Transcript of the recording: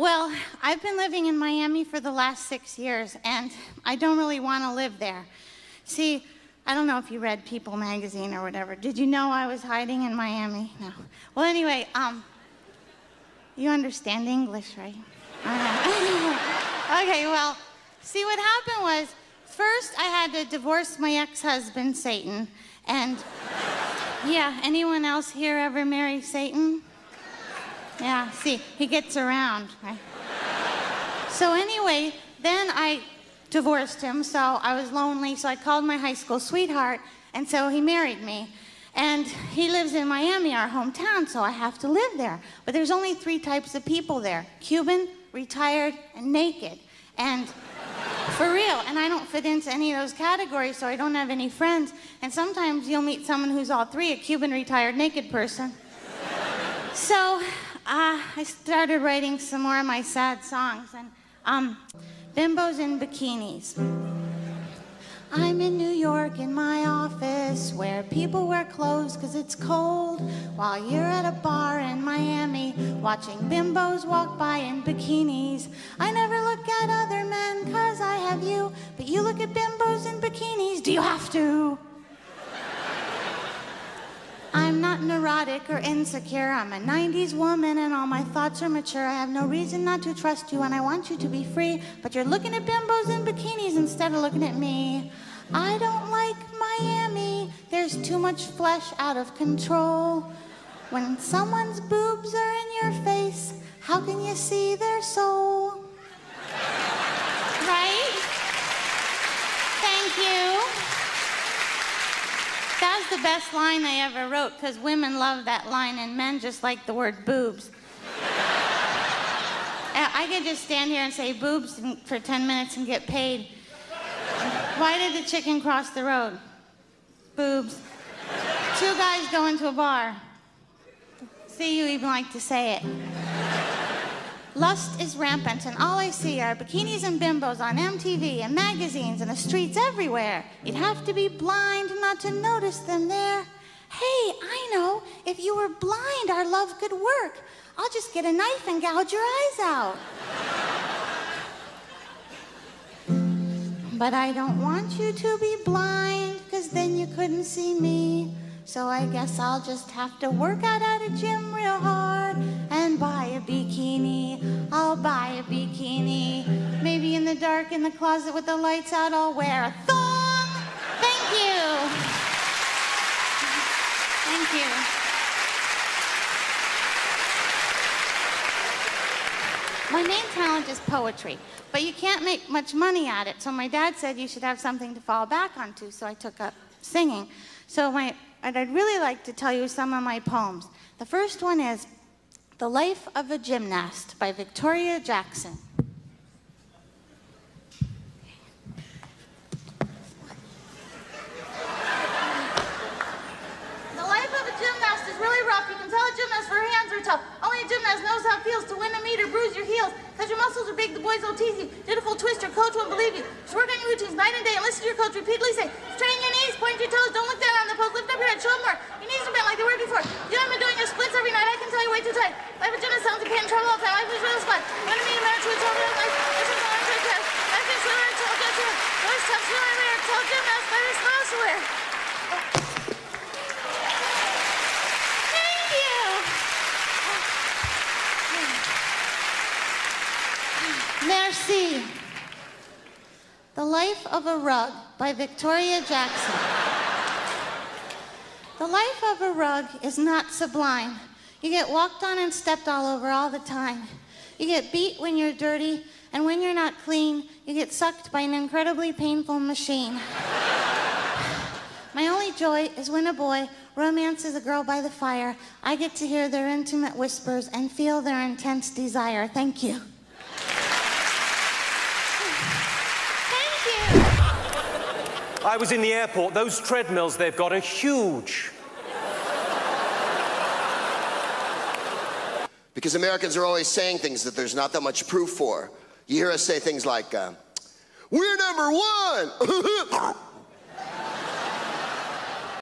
Well, I've been living in Miami for the last six years, and I don't really want to live there. See, I don't know if you read People magazine or whatever. Did you know I was hiding in Miami? No. Well, anyway, um, you understand English, right? okay, well, see, what happened was first I had to divorce my ex husband, Satan, and yeah, anyone else here ever marry Satan? Yeah, see, he gets around, right? So, anyway, then I divorced him, so I was lonely, so I called my high school sweetheart, and so he married me. And he lives in Miami, our hometown, so I have to live there. But there's only three types of people there Cuban, retired, and naked. And for real, and I don't fit into any of those categories, so I don't have any friends. And sometimes you'll meet someone who's all three a Cuban, retired, naked person. So uh, I started writing some more of my sad songs. And um, Bimbos in Bikinis. I'm in New York in my office where people wear clothes because it's cold while you're at a bar in Miami watching bimbos walk by in bikinis. I never look at other men because I have you, but you look at bimbos in bikinis. Do you have to? I'm not neurotic or insecure. I'm a 90s woman and all my thoughts are mature. I have no reason not to trust you and I want you to be free. But you're looking at bimbos in bikinis instead of looking at me. I don't like Miami. There's too much flesh out of control. When someone's boobs are in your face, how can you see their soul? Right? Thank you. That's the best line I ever wrote because women love that line and men just like the word boobs. I could just stand here and say boobs for 10 minutes and get paid. Why did the chicken cross the road? Boobs. Two guys go into a bar. See, you even like to say it. Lust is rampant, and all I see are bikinis and bimbos on MTV and magazines and the streets everywhere. You'd have to be blind not to notice them there. Hey, I know. If you were blind, our love could work. I'll just get a knife and gouge your eyes out. But I don't want you to be blind, because then you couldn't see me. So I guess I'll just have to work out at a gym real hard and buy a bikini. I'll buy a bikini. Maybe in the dark in the closet with the lights out, I'll wear a thong. Thank you. Thank you. My main talent is poetry. But you can't make much money at it. So my dad said you should have something to fall back onto. So I took up singing. So my, I'd really like to tell you some of my poems. The first one is The Life of a Gymnast by Victoria Jackson. The life of a gymnast is really rough. You can tell a gymnast her hands are tough. Only a gymnast knows how it feels to win a meet or bruise your heels. Cause your muscles are big, the boys will tease you. Twist, your coach won't believe you. Just work on your routines night and day and listen to your coach repeatedly say, strain your knees, point your toes, don't look down on the post, lift up your head, show more. Your knees are bent like they were before. You haven't been doing your splits every night, I can tell you way too tight. Life of gymnast sounds like pain and trouble all the time. Life is real fun. You want to meet a man to a total life. This is all I'm trying to Life is really told get you. Those tough, really rare. Tell gymnast, life is elsewhere. Merci. The Life of a Rug by Victoria Jackson. the life of a rug is not sublime. You get walked on and stepped all over all the time. You get beat when you're dirty, and when you're not clean, you get sucked by an incredibly painful machine. My only joy is when a boy romances a girl by the fire. I get to hear their intimate whispers and feel their intense desire. Thank you. I was in the airport. Those treadmills they've got are huge. Because Americans are always saying things that there's not that much proof for. You hear us say things like, uh, we're number one.